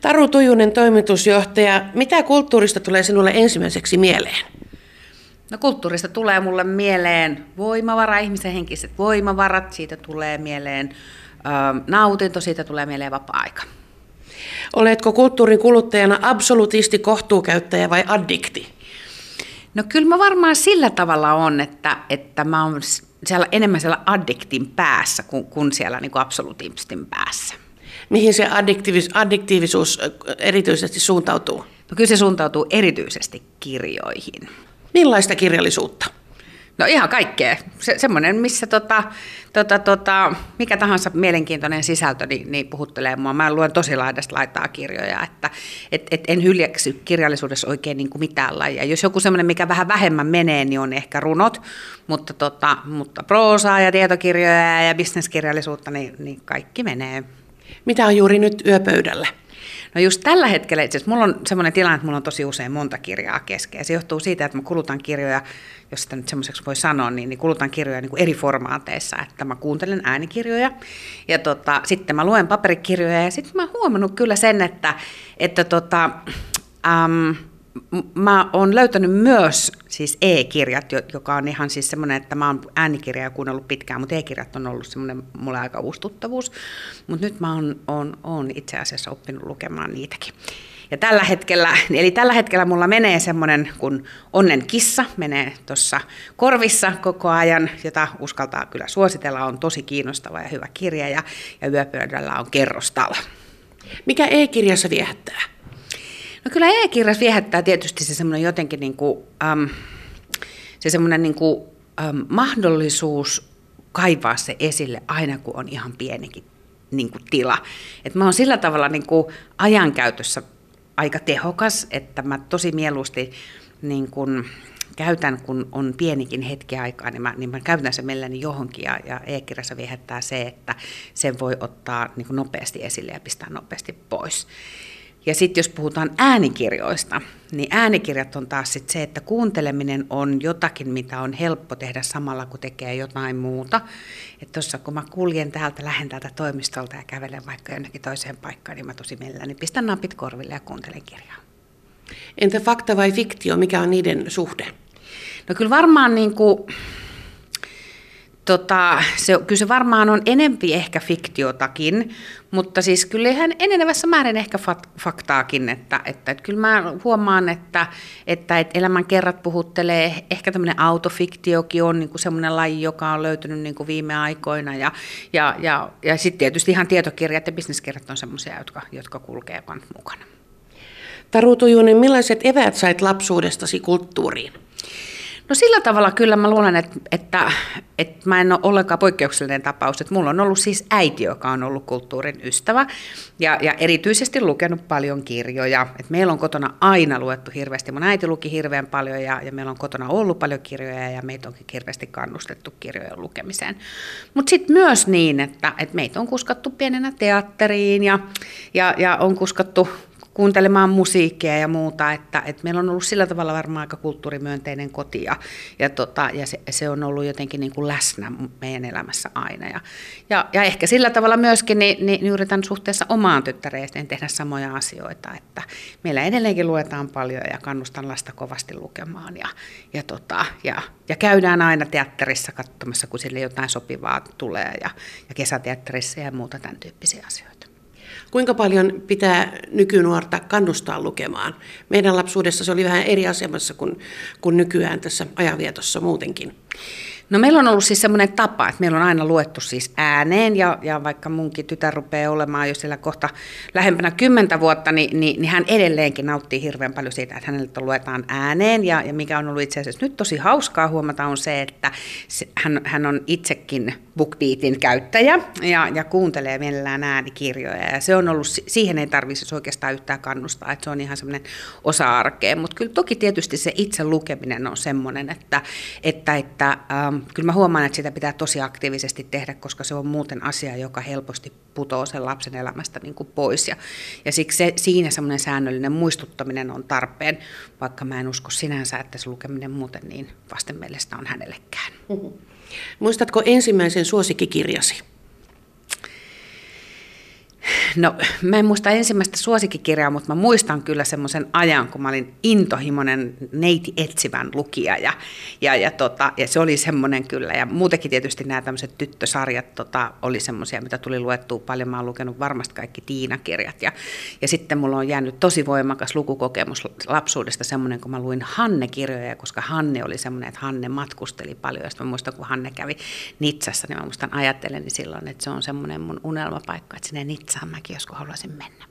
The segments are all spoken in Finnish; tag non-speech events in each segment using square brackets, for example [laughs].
Taru Tujunen, toimitusjohtaja, mitä kulttuurista tulee sinulle ensimmäiseksi mieleen? No kulttuurista tulee mulle mieleen voimavara, ihmisen henkiset voimavarat, siitä tulee mieleen ö, nautinto, siitä tulee mieleen vapaa-aika. Oletko kulttuurin kuluttajana absolutisti, kohtuukäyttäjä vai addikti? No kyllä mä varmaan sillä tavalla on, että, että mä oon siellä enemmän siellä addiktin päässä kuin, kuin siellä niin kuin absolutistin päässä. Mihin se addiktiivis, addiktiivisuus erityisesti suuntautuu? No kyllä se suuntautuu erityisesti kirjoihin. Millaista kirjallisuutta? No ihan kaikkea. Se, semmoinen, missä tota, tota, tota, mikä tahansa mielenkiintoinen sisältö niin, niin puhuttelee mua. Mä luen tosi laidasta laittaa kirjoja, että et, et en hyljeksy kirjallisuudessa oikein niin kuin mitään lajia. Jos joku semmoinen, mikä vähän vähemmän menee, niin on ehkä runot, mutta, tota, mutta proosaa ja tietokirjoja ja bisneskirjallisuutta, niin, niin kaikki menee. Mitä on juuri nyt yöpöydällä? No just tällä hetkellä itse asiassa mulla on semmoinen tilanne, että mulla on tosi usein monta kirjaa kesken. Se johtuu siitä, että mä kulutan kirjoja, jos sitä nyt semmoiseksi voi sanoa, niin, niin kulutan kirjoja niin kuin eri formaateissa. Että mä kuuntelen äänikirjoja ja tota, sitten mä luen paperikirjoja ja sitten mä oon huomannut kyllä sen, että, että tota, äm, mä oon löytänyt myös siis e-kirjat, joka on ihan siis semmoinen, että mä oon äänikirjaa kuunnellut pitkään, mutta e-kirjat on ollut semmoinen mulle aika uustuttavuus. Mutta nyt mä oon, oon, oon itse asiassa oppinut lukemaan niitäkin. Ja tällä hetkellä, [laughs] eli tällä hetkellä mulla menee semmoinen, kun Onnen kissa menee tuossa korvissa koko ajan, jota uskaltaa kyllä suositella, on tosi kiinnostava ja hyvä kirja, ja, ja yöpöydällä on kerrostalo. Mikä e-kirjassa viehättää? No kyllä e-kirjas viehättää tietysti se semmoinen jotenkin niin kuin, äm, se semmoinen niin kuin, äm, mahdollisuus kaivaa se esille aina, kun on ihan pienikin niin kuin tila. Et mä oon sillä tavalla niin kuin ajankäytössä aika tehokas, että mä tosi mieluusti niin kuin, käytän, kun on pienikin hetki aikaa, niin mä, niin mä käytän sen mielelläni johonkin. Ja, ja e-kirjassa viehättää se, että sen voi ottaa niin kuin nopeasti esille ja pistää nopeasti pois. Ja sitten jos puhutaan äänikirjoista, niin äänikirjat on taas sit se, että kuunteleminen on jotakin, mitä on helppo tehdä samalla, kun tekee jotain muuta. Että tuossa kun mä kuljen täältä, lähden täältä toimistolta ja kävelen vaikka jonnekin toiseen paikkaan, niin mä tosi mielelläni pistän napit korville ja kuuntelen kirjaa. Entä fakta vai fiktio, mikä on niiden suhde? No kyllä varmaan niin kuin, tota, se, kyllä se varmaan on enempi ehkä fiktiotakin, mutta siis kyllä ihan enenevässä määrin ehkä faktaakin, että, että, että kyllä mä huomaan, että, että, että elämän kerrat puhuttelee, ehkä tämmöinen autofiktiokin on niin semmoinen laji, joka on löytynyt niin kuin viime aikoina ja, ja, ja, ja sitten tietysti ihan tietokirjat ja bisneskirjat on semmoisia, jotka, jotka kulkee mukana. Taru Tujunen, millaiset eväät sait lapsuudestasi kulttuuriin? No sillä tavalla kyllä mä luulen, että, että, että mä en ole ollenkaan poikkeuksellinen tapaus. Että mulla on ollut siis äiti, joka on ollut kulttuurin ystävä ja, ja erityisesti lukenut paljon kirjoja. Et meillä on kotona aina luettu hirveästi. Mun äiti luki hirveän paljon ja, ja meillä on kotona ollut paljon kirjoja ja meitä onkin hirveästi kannustettu kirjojen lukemiseen. Mutta sitten myös niin, että, että meitä on kuskattu pienenä teatteriin ja, ja, ja on kuskattu kuuntelemaan musiikkia ja muuta, että, että meillä on ollut sillä tavalla varmaan aika kulttuurimyönteinen koti ja, ja, tota, ja se, se on ollut jotenkin niin kuin läsnä meidän elämässä aina. Ja, ja, ja ehkä sillä tavalla myöskin niin, niin, niin yritän suhteessa omaan tyttäreeseen tehdä samoja asioita, että meillä edelleenkin luetaan paljon ja kannustan lasta kovasti lukemaan ja, ja, tota, ja, ja käydään aina teatterissa katsomassa, kun sille jotain sopivaa tulee ja, ja kesäteatterissa ja muuta tämän tyyppisiä asioita. Kuinka paljon pitää nykynuorta kannustaa lukemaan? Meidän lapsuudessa se oli vähän eri asemassa kuin, kuin nykyään tässä ajanvietossa muutenkin. No meillä on ollut siis semmoinen tapa, että meillä on aina luettu siis ääneen ja, ja vaikka munkin tytär rupeaa olemaan jo siellä kohta lähempänä kymmentä vuotta, niin, niin, niin hän edelleenkin nauttii hirveän paljon siitä, että hänelle luetaan ääneen. Ja, ja mikä on ollut itse asiassa nyt tosi hauskaa huomata on se, että se, hän, hän on itsekin BookBeatin käyttäjä ja, ja kuuntelee mielellään äänikirjoja. Ja se on ollut, siihen ei tarvitsisi oikeastaan yhtään kannustaa, että se on ihan semmoinen osa-arkea, mutta kyllä toki tietysti se itse lukeminen on semmoinen, että, että, että ähm, kyllä mä huomaan, että sitä pitää tosi aktiivisesti tehdä, koska se on muuten asia, joka helposti putoo sen lapsen elämästä niin kuin pois. Ja, ja siksi se, siinä semmoinen säännöllinen muistuttaminen on tarpeen, vaikka mä en usko sinänsä, että se lukeminen muuten niin vastenmielistä on hänellekään. Mm-hmm. Muistatko ensimmäisen suosikkikirjasi? No, mä en muista ensimmäistä suosikkikirjaa, mutta mä muistan kyllä semmoisen ajan, kun mä olin intohimoinen neiti etsivän lukija. Ja, ja, ja, tota, ja se oli semmoinen kyllä. Ja muutenkin tietysti nämä tämmöiset tyttösarjat tota, oli semmoisia, mitä tuli luettua paljon. Mä oon lukenut varmasti kaikki Tiina-kirjat. Ja, ja sitten mulla on jäänyt tosi voimakas lukukokemus lapsuudesta semmoinen, kun mä luin Hanne-kirjoja, koska Hanne oli semmoinen, että Hanne matkusteli paljon. Ja mä muistan, kun Hanne kävi Nitsassa, niin mä muistan ajattelen silloin, että se on semmoinen mun unelmapaikka, että sinne Nitsaan mäkin joskus haluaisin mennä.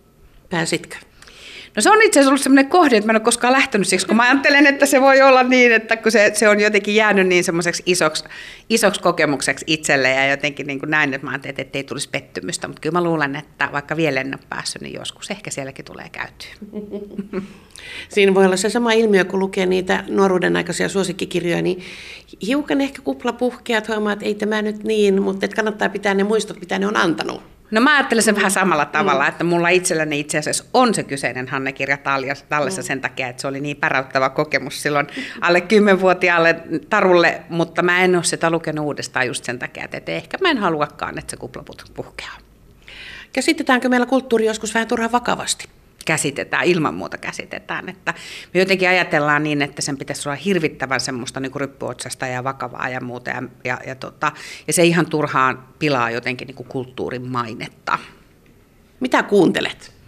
Pääsitkö? No se on itse asiassa ollut sellainen kohde, että mä en ole koskaan lähtenyt siksi, kun mä ajattelen, että se voi olla niin, että kun se, se on jotenkin jäänyt niin semmoiseksi isoksi, isoksi kokemukseksi itselle ja jotenkin niin kuin näin, että mä ajattelin, että ei tulisi pettymystä, mutta kyllä mä luulen, että vaikka vielä en ole päässyt, niin joskus ehkä sielläkin tulee käytyä. [laughs] Siinä voi olla se sama ilmiö, kun lukee niitä nuoruuden aikaisia suosikkikirjoja, niin hiukan ehkä kupla puhkeaa, että huomaa, että ei tämä nyt niin, mutta että kannattaa pitää ne muistot, mitä ne on antanut. No mä ajattelen sen vähän samalla tavalla, mm. että mulla itselläni itse asiassa on se kyseinen Hanne-kirja tallessa mm. sen takia, että se oli niin päräyttävä kokemus silloin alle kymmenvuotiaalle tarulle, mutta mä en ole sitä lukenut uudestaan just sen takia, että ehkä mä en haluakaan, että se kuplaput puhkeaa. Käsitetäänkö meillä kulttuuri joskus vähän turhan vakavasti? Käsitetään, ilman muuta käsitetään. Että me jotenkin ajatellaan niin, että sen pitäisi olla hirvittävän semmoista niin ryppyotsasta ja vakavaa ja muuta. Ja, ja, ja, tota, ja se ihan turhaan pilaa jotenkin niin kuin kulttuurin mainetta. Mitä kuuntelet?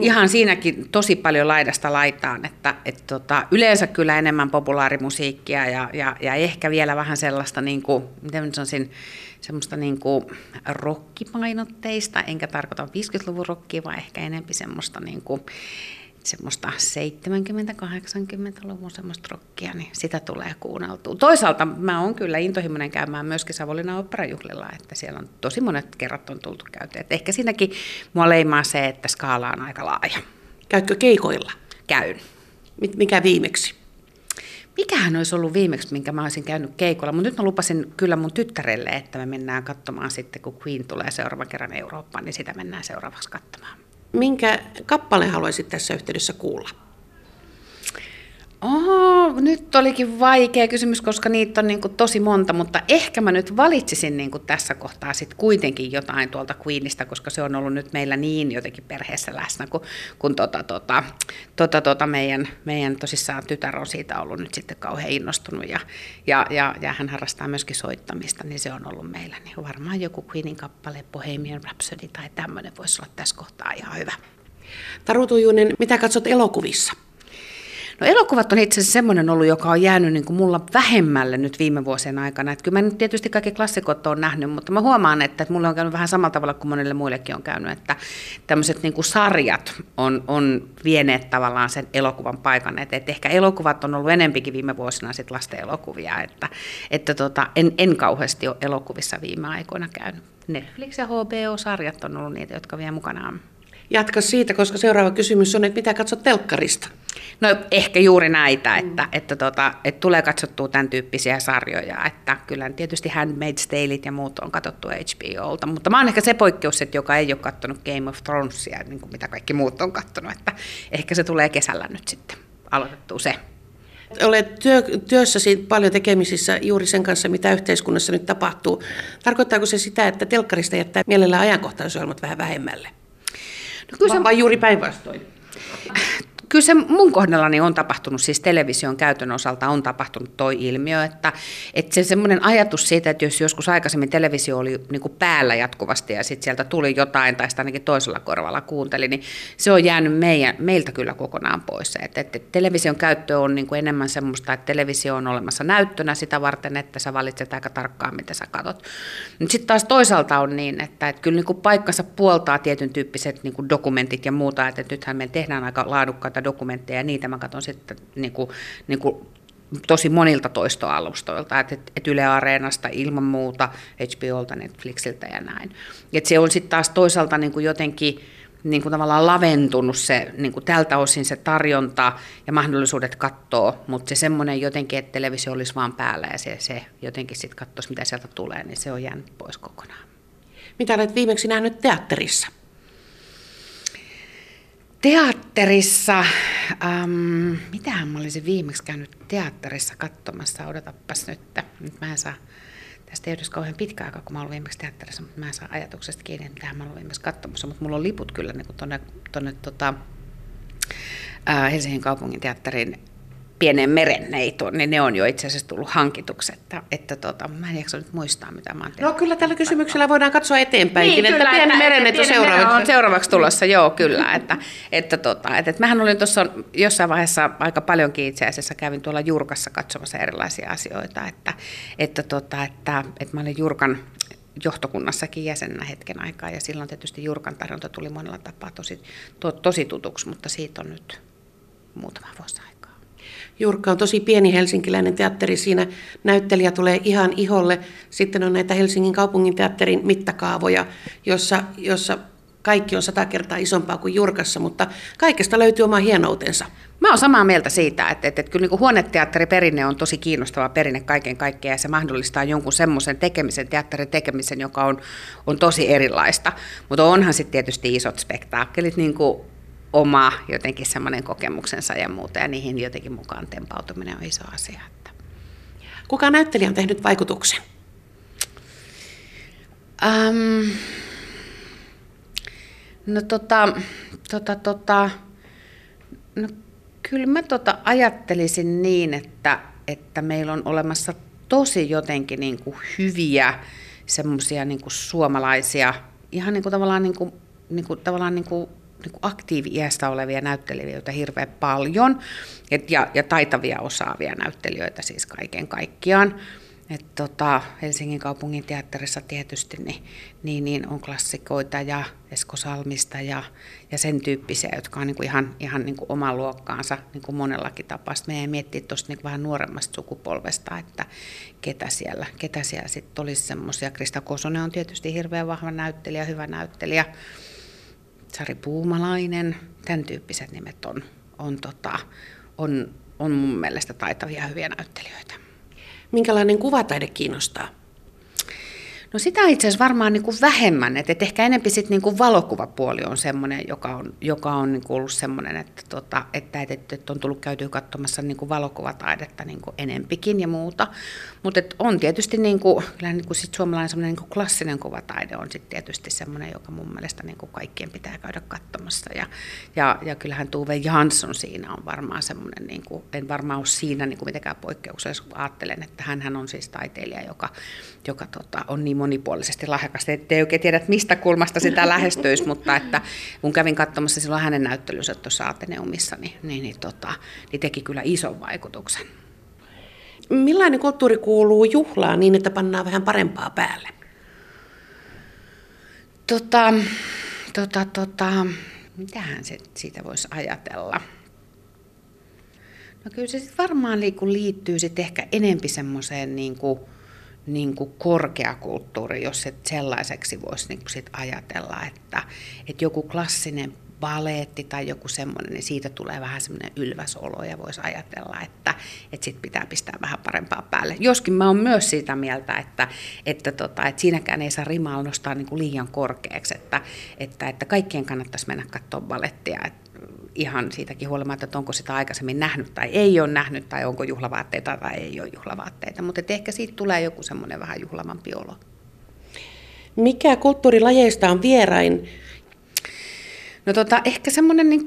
Ihan siinäkin tosi paljon laidasta laitaan, että et tota, yleensä kyllä enemmän populaarimusiikkia ja, ja, ja ehkä vielä vähän sellaista, niin kuin, miten sanoisin, semmoista niin kuin rokkipainotteista, enkä tarkoita 50-luvun rockia, vaan ehkä enempi semmoista niin kuin, semmoista 70-80-luvun semmoista rockia, niin sitä tulee kuunneltua. Toisaalta mä oon kyllä intohimoinen käymään myöskin Savonlinnan operajuhlilla, että siellä on tosi monet kerrat on tultu käytyä. Et ehkä siinäkin mua leimaa se, että skaala on aika laaja. Käytkö keikoilla? Käyn. Mikä viimeksi? mikähän olisi ollut viimeksi, minkä mä olisin käynyt keikolla, mutta nyt mä lupasin kyllä mun tyttärelle, että me mennään katsomaan sitten, kun Queen tulee seuraavan kerran Eurooppaan, niin sitä mennään seuraavaksi katsomaan. Minkä kappaleen haluaisit tässä yhteydessä kuulla? Oho, nyt olikin vaikea kysymys, koska niitä on niin kuin tosi monta, mutta ehkä mä nyt valitsisin niin kuin tässä kohtaa sit kuitenkin jotain tuolta Queenista, koska se on ollut nyt meillä niin jotenkin perheessä läsnä, kun, kun tota, tota, tota, tota meidän, meidän tosissaan tytär on siitä ollut nyt sitten kauhean innostunut ja, ja, ja, ja hän harrastaa myöskin soittamista, niin se on ollut meillä. Niin varmaan joku Queenin kappale, Bohemian Rhapsody tai tämmöinen voisi olla tässä kohtaa ihan hyvä. Taru Tujunen, mitä katsot elokuvissa? No elokuvat on itse asiassa semmoinen ollut, joka on jäänyt niin kuin mulla vähemmälle nyt viime vuosien aikana. Että kyllä mä nyt tietysti kaikki klassikot on nähnyt, mutta mä huomaan, että, että mulla on käynyt vähän samalla tavalla kuin monille muillekin on käynyt, että tämmöiset niin kuin sarjat on, on vieneet tavallaan sen elokuvan paikan. Että, että ehkä elokuvat on ollut enempikin viime vuosina sit lasten elokuvia, että, että tota, en, en kauheasti ole elokuvissa viime aikoina käynyt. Netflix ja HBO-sarjat on ollut niitä, jotka vie mukanaan. Jatka siitä, koska seuraava kysymys on, että mitä katsot telkkarista? No ehkä juuri näitä, että, mm. että, tota, että tulee katsottua tämän tyyppisiä sarjoja, että kyllä tietysti Handmaid's Tale ja muut on katsottu HBOlta, mutta mä oon ehkä se poikkeus, että joka ei ole katsonut Game of Thronesia, niin kuin mitä kaikki muut on katsonut, että ehkä se tulee kesällä nyt sitten aloitettua se. Olet työ, työssäsi paljon tekemisissä juuri sen kanssa, mitä yhteiskunnassa nyt tapahtuu. Tarkoittaako se sitä, että telkkarista jättää mielellään ajankohtaisohjelmat vähän vähemmälle? Kyllä se... Vai juuri päinvastoin? [laughs] kyllä se mun kohdallani on tapahtunut, siis television käytön osalta on tapahtunut toi ilmiö, että, että se semmoinen ajatus siitä, että jos joskus aikaisemmin televisio oli niin kuin päällä jatkuvasti ja sitten sieltä tuli jotain tai sitä ainakin toisella korvalla kuunteli, niin se on jäänyt meidän, meiltä kyllä kokonaan pois. Että, että television käyttö on niin kuin enemmän semmoista, että televisio on olemassa näyttönä sitä varten, että sä valitset aika tarkkaan, mitä sä katot. Sitten taas toisaalta on niin, että, että kyllä niin kuin paikkansa puoltaa tietyn tyyppiset niin kuin dokumentit ja muuta, että nythän me tehdään aika laadukkaita dokumentteja, ja niitä mä katson sitten niin kuin, niin kuin tosi monilta toistoalustoilta, että et Yle Areenasta ilman muuta, HBOlta, Netflixiltä ja näin. Et se on sitten taas toisaalta niin kuin jotenkin niin kuin tavallaan laventunut se, niin kuin tältä osin se tarjonta ja mahdollisuudet katsoa, mutta se semmoinen jotenkin, että televisio olisi vaan päällä ja se, se jotenkin sitten katsoisi, mitä sieltä tulee, niin se on jäänyt pois kokonaan. Mitä olet viimeksi nähnyt teatterissa? Teatterissa, ähm, mitähän mä olisin viimeksi käynyt teatterissa katsomassa, odotapas nyt, nyt mä en saa sitten ei kauhean pitkä aika, kun mä olen viimeksi teatterissa, mutta mä en saa ajatuksesta kiinni, että mitä mä olen viimeksi katsomassa, mutta mulla on liput kyllä niin tuonne, tota, Helsingin kaupungin teatterin pienen merenneitoon, niin ne on jo itse asiassa tullut hankituksi. Että, että tota, mä en jaksa nyt muistaa, mitä mä oon No kyllä tällä kysymyksellä voidaan katsoa eteenpäin, niin, että kyllä, pieni merenneito on seuraavaksi. On seuraavaksi tulossa, joo kyllä. Että, että, tota, että, että mähän olin tuossa jossain vaiheessa aika paljonkin itse asiassa, kävin tuolla Jurkassa katsomassa erilaisia asioita, että, että, tota, että, että mä olin Jurkan johtokunnassakin jäsenenä hetken aikaa ja silloin tietysti Jurkan tarjonta tuli monella tapaa tosi, to, tosi tutuksi, mutta siitä on nyt muutama vuosi. Jurkka on tosi pieni helsinkiläinen teatteri. Siinä näyttelijä tulee ihan iholle. Sitten on näitä Helsingin kaupungin teatterin mittakaavoja, jossa, jossa kaikki on sata kertaa isompaa kuin Jurkassa, mutta kaikesta löytyy oma hienoutensa. Mä oon samaa mieltä siitä, että, että, että kyllä niin huoneteatteriperinne on tosi kiinnostava perinne kaiken kaikkiaan ja se mahdollistaa jonkun semmoisen tekemisen, teatterin tekemisen, joka on, on tosi erilaista. Mutta onhan sitten tietysti isot spektaakkelit, niin kuin oma jotenkin semmoinen kokemuksensa ja muuta, ja niihin jotenkin mukaan tempautuminen on iso asia. Että. Kuka näyttelijä on tehnyt vaikutuksen? Um, no tota, tota, tota, no kyllä mä tota ajattelisin niin, että, että meillä on olemassa tosi jotenkin niin kuin hyviä semmoisia niin suomalaisia, ihan niin kuin tavallaan, niin kuin, niin kuin, tavallaan niin kuin niin aktiivi-iästä olevia näyttelijöitä hirveän paljon et, ja, ja taitavia osaavia näyttelijöitä siis kaiken kaikkiaan. Et tota, Helsingin kaupungin teatterissa tietysti niin, niin, niin on klassikoita ja Esko Salmista ja, ja sen tyyppisiä, jotka on niin kuin ihan, ihan niin kuin oman luokkaansa niin kuin monellakin tapaa. Sitten meidän miettiä tuosta niin vähän nuoremmasta sukupolvesta, että ketä siellä, ketä siellä sitten olisi semmoisia. Krista Kosonen on tietysti hirveän vahva näyttelijä, hyvä näyttelijä. Sari Puumalainen, tämän tyyppiset nimet on, on, tota, on, on mun mielestä taitavia hyviä näyttelijöitä. Minkälainen kuvataide kiinnostaa? No sitä itse asiassa varmaan niin kuin vähemmän, että, että ehkä enempi sit niin kuin valokuvapuoli on semmoinen, joka on, joka on niin kuin ollut semmoinen, että, tota, että, että, että on tullut käytyä katsomassa niin kuin valokuvataidetta niin kuin enempikin ja muuta. Mutta on tietysti niin kuin, kyllä niin kuin sit suomalainen semmoinen niin kuin klassinen kuvataide on sit tietysti semmoinen, joka mun mielestä niin kuin kaikkien pitää käydä katsomassa. Ja, ja, ja kyllähän Tuve Jansson siinä on varmaan semmoinen, niin kuin, en varmaan ole siinä niin kuin mitenkään poikkeuksessa, kun ajattelen, että hän on siis taiteilija, joka, joka tota, on niin monipuolisesti lahjakasta, ettei oikein tiedä, että mistä kulmasta sitä [laughs] lähestyisi, mutta että kun kävin katsomassa silloin hänen näyttelynsä tuossa Ateneumissa, niin, niin, niin, tota, niin teki kyllä ison vaikutuksen. Millainen kulttuuri kuuluu juhlaan niin, että pannaan vähän parempaa päälle? Tota, tota, tota, mitähän se siitä voisi ajatella? No kyllä se sit varmaan liittyy sit ehkä enempi semmoiseen niin kuin, niin kuin korkeakulttuuri, jos se sellaiseksi voisi niin kuin sit ajatella, että, että joku klassinen baleetti tai joku semmoinen, niin siitä tulee vähän semmoinen ylväsolo ja voisi ajatella, että, että sit pitää pistää vähän parempaa päälle. Joskin mä oon myös siitä mieltä, että, että, tota, että siinäkään ei saa rimaa nostaa niin kuin liian korkeaksi, että, että, että kaikkien kannattaisi mennä katsoa balettia. Että ihan siitäkin huolimatta, että onko sitä aikaisemmin nähnyt tai ei ole nähnyt, tai onko juhlavaatteita tai ei ole juhlavaatteita. Mutta ehkä siitä tulee joku semmoinen vähän juhlavampi olo. Mikä kulttuurilajeista on vierain No tota, ehkä semmoinen niin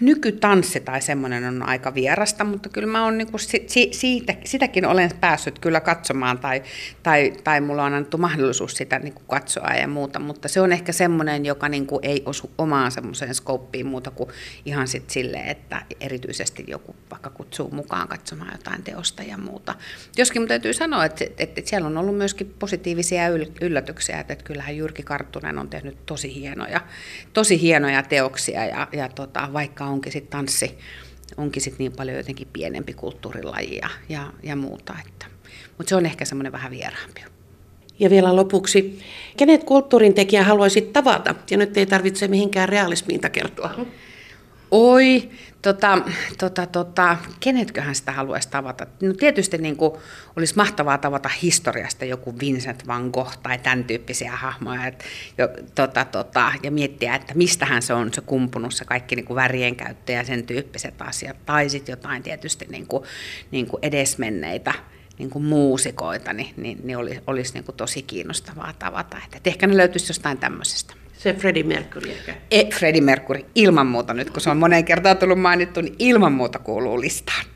nykytanssi tai semmoinen on aika vierasta, mutta kyllä mä oon niin kuin si, siitä, sitäkin olen päässyt kyllä katsomaan tai, tai, tai mulla on annettu mahdollisuus sitä niin kuin katsoa ja muuta, mutta se on ehkä semmoinen, joka niin kuin ei osu omaan semmoiseen skouppiin muuta kuin ihan sit silleen, että erityisesti joku vaikka kutsuu mukaan katsomaan jotain teosta ja muuta. Joskin täytyy sanoa, että, että, että siellä on ollut myöskin positiivisia yllätyksiä, että, että kyllähän Jyrki Karttunen on tehnyt tosi hienoja, tosi hienoja teoksia ja, ja tota, vaikka onkin sitten tanssi, onkin sitten niin paljon jotenkin pienempi kulttuurilaji ja, ja, ja muuta. Että. Mutta se on ehkä semmoinen vähän vieraampi. Ja vielä lopuksi, kenet kulttuurin tekijä haluaisit tavata? Ja nyt ei tarvitse mihinkään realismiin takertua. Oi, tota, tota, tota, kenetköhän sitä haluaisi tavata? No tietysti niin kuin, olisi mahtavaa tavata historiasta joku Vincent van Gogh tai tämän tyyppisiä hahmoja. Et, jo, tota, tota, ja miettiä, että mistähän se on se kumpunut, se kaikki niin kuin värien käyttö ja sen tyyppiset asiat. Tai sitten jotain tietysti niin kuin, niin kuin edesmenneitä niin kuin muusikoita, niin, niin, niin olisi, olisi niin kuin tosi kiinnostavaa tavata. Että ehkä ne löytyisi jostain tämmöisestä. Se Freddie Mercury ehkä. E, Freddie Mercury, ilman muuta nyt, kun se on moneen kertaan tullut mainittu, niin ilman muuta kuuluu listaan.